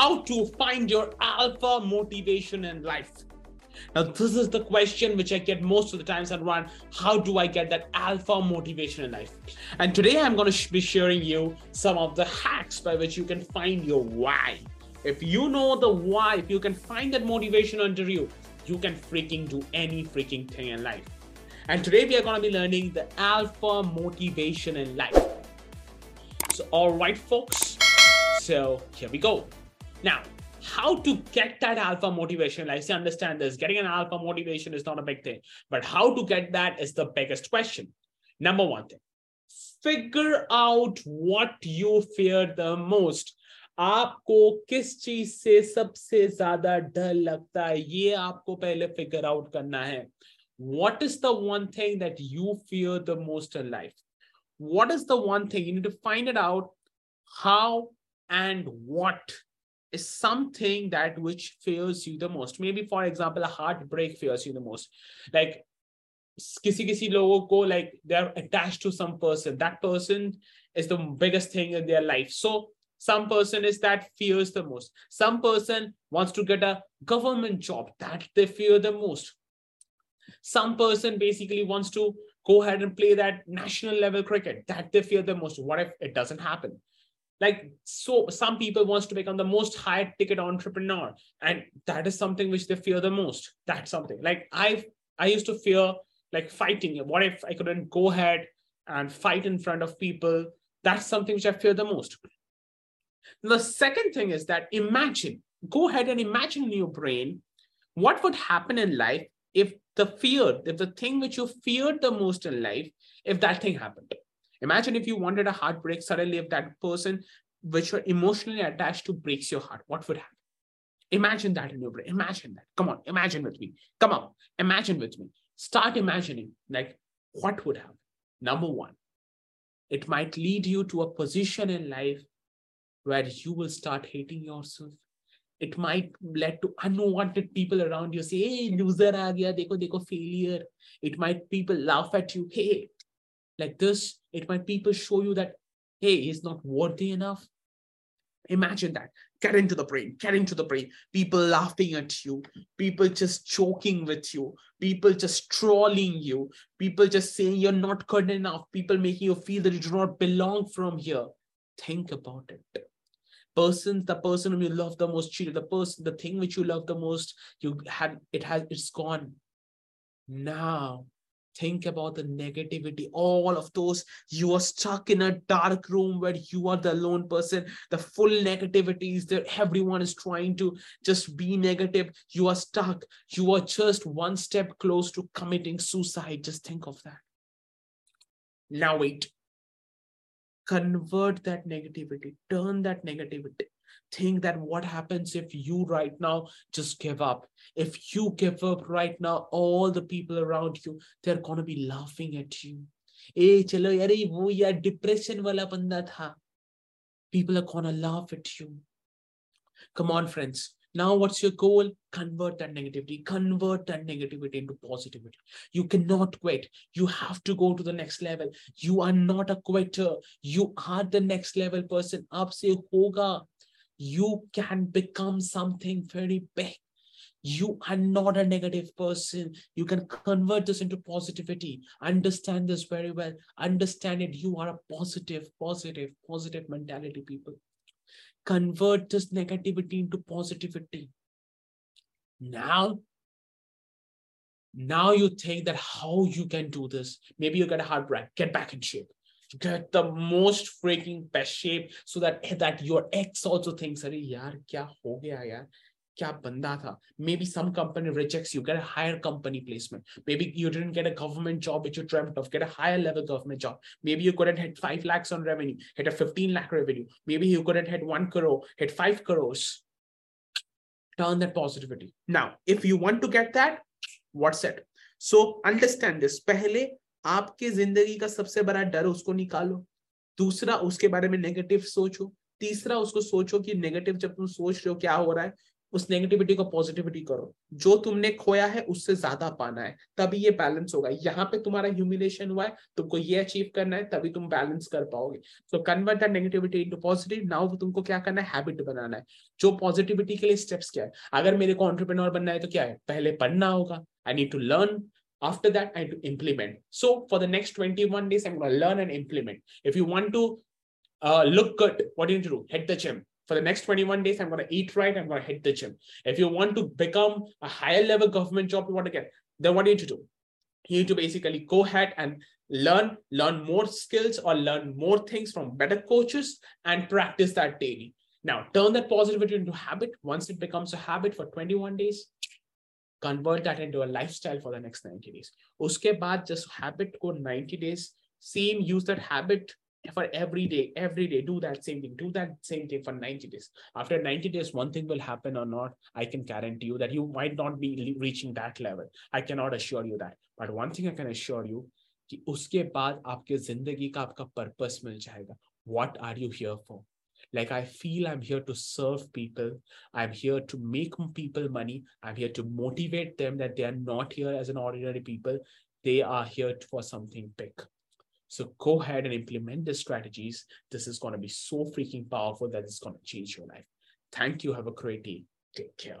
how to find your alpha motivation in life. Now, this is the question which I get most of the times around how do I get that alpha motivation in life? And today I'm going to be sharing you some of the hacks by which you can find your why. If you know the why, if you can find that motivation under you, you can freaking do any freaking thing in life. And today we are going to be learning the alpha motivation in life. So, all right, folks. So, here we go. Now, how to get that alpha motivation? Like, see, understand this. Getting an alpha motivation is not a big thing, but how to get that is the biggest question. Number one thing, figure out what you fear the most. आपको किस चीज से सबसे ज्यादा डर लगता है ये आपको पहले फिगर आउट करना है what is the one thing that you fear the most in life what is the one thing you need to find it out how and what is something that which fears you the most. Maybe for example a heartbreak fears you the most. Like kisi kisi logo ko like they're attached to some person. That person is the biggest thing in their life. So some person is that fears the most. Some person wants to get a government job that they fear the most. Some person basically wants to go ahead and play that national level cricket that they fear the most. What if it doesn't happen like so some people wants to become the most high ticket entrepreneur and that is something which they fear the most. That's something. Like i i used to fear like fighting. What if i couldn't go ahead and fight in front of people? That's something which i fear the most. The second thing is that imagine go ahead and imagine in your brain what would happen in life if the fear if the thing which you feared the most in life if that thing happened Imagine if you wanted a heartbreak, suddenly if that person which you're emotionally attached to breaks your heart, what would happen? Imagine that in your brain. Imagine that. Come on, imagine with me. Come on, imagine with me. Start imagining like what would happen. Number one, it might lead you to a position in life where you will start hating yourself. It might lead to unwanted people around you say, hey, loser aa gaya, dekho, dekho, failure. It might people laugh at you. Hey, like this, it might people show you that, hey, he's not worthy enough. Imagine that. Get into the brain, get into the brain. People laughing at you, people just joking with you, people just trolling you, people just saying you're not good enough, people making you feel that you do not belong from here. Think about it. Person, the person whom you love the most cheated, the person, the thing which you love the most, you had it has it's gone. Now think about the negativity. All of those you are stuck in a dark room where you are the lone person. The full negativity is there. Everyone is trying to just be negative. You are stuck. You are just one step close to committing suicide. Just think of that. Now wait. Convert that negativity. Turn that negativity think that what happens if you right now just give up if you give up right now all the people around you they're going to be laughing at you ए चलो यार वो यार depression वाला बंदा था people are going to laugh at you come on friends now what's your goal convert that negativity convert that negativity into positivity you cannot quit you have to go to the next level you are not a quitter you are the next level person up se hoga you can become something very big. You are not a negative person. You can convert this into positivity. Understand this very well. Understand it. You are a positive, positive, positive mentality, people. Convert this negativity into positivity. Now, now you think that how you can do this. Maybe you get a heartbreak. Get back in shape get the most freaking best shape so that that your ex also thinks अरे यार क्या हो गया यार क्या बंदा था maybe some company rejects you get a higher company placement maybe you didn't get a government job which you dreamt of get a higher level government job maybe you couldn't hit 5 lakhs on revenue hit a 15 lakh revenue maybe you couldn't hit 1 crore hit 5 crores turn that positivity now if you want to get that what's it so understand this पहले आपके ज़िंदगी का सबसे बड़ा डर उसको निकालो। दूसरा, उसके बारे में नेगेटिव सोचो। तीसरा, उसको सोचो कि नेगेटिव जब तुम सोच रहे हो क्या हो रहा है, उस नेगेटिविटी को पॉजिटिविटी करो। जो तुमने खोया है, उससे ज़्यादा पाना है। तभी ये बैलेंस होगा। यहाँ पे तुम्हारा ह्यूमिलेशन हुआ है, तुमको ये अचीव करना है, तभी तुम बैलेंस कर पाओगे। So convert that negativity into positive now तुमको क्या करना है? हैबिट बनाना है। जो पॉजिटिविटी के लिए स्टेप्स क्या है? अगर मेरे को ऑन्टरप्रेन्योर बनना है तो क्या है? पहले पढ़ना होगा। I need to learn after that i implement so for the next 21 days i'm going to learn and implement if you want to uh, look good what do you need to do hit the gym for the next 21 days, I'm going to eat right. I'm going to hit the gym. If you want to become a higher level government job you want to get, then what do you need to do? You need to basically go ahead and learn, learn more skills or learn more things from better coaches and practice that daily. Now, turn that positivity into habit. Once it becomes a habit for 21 days, convert that into a lifestyle for the next 90 days. Uske baad just habit go 90 days, same use that habit for every day, every day, do that same thing, do that same thing for 90 days. After 90 days, one thing will happen or not, I can guarantee you that you might not be reaching that level. I cannot assure you that. But one thing I can assure you, कि उसके बाद आपके जिंदगी का आपका purpose मिल जाएगा what are you here for like i feel i'm here to serve people i'm here to make people money i'm here to motivate them that they are not here as an ordinary people they are here for something big so go ahead and implement the strategies. This is going to be so freaking powerful that it's going to change your life. Thank you. Have a great day. Take care.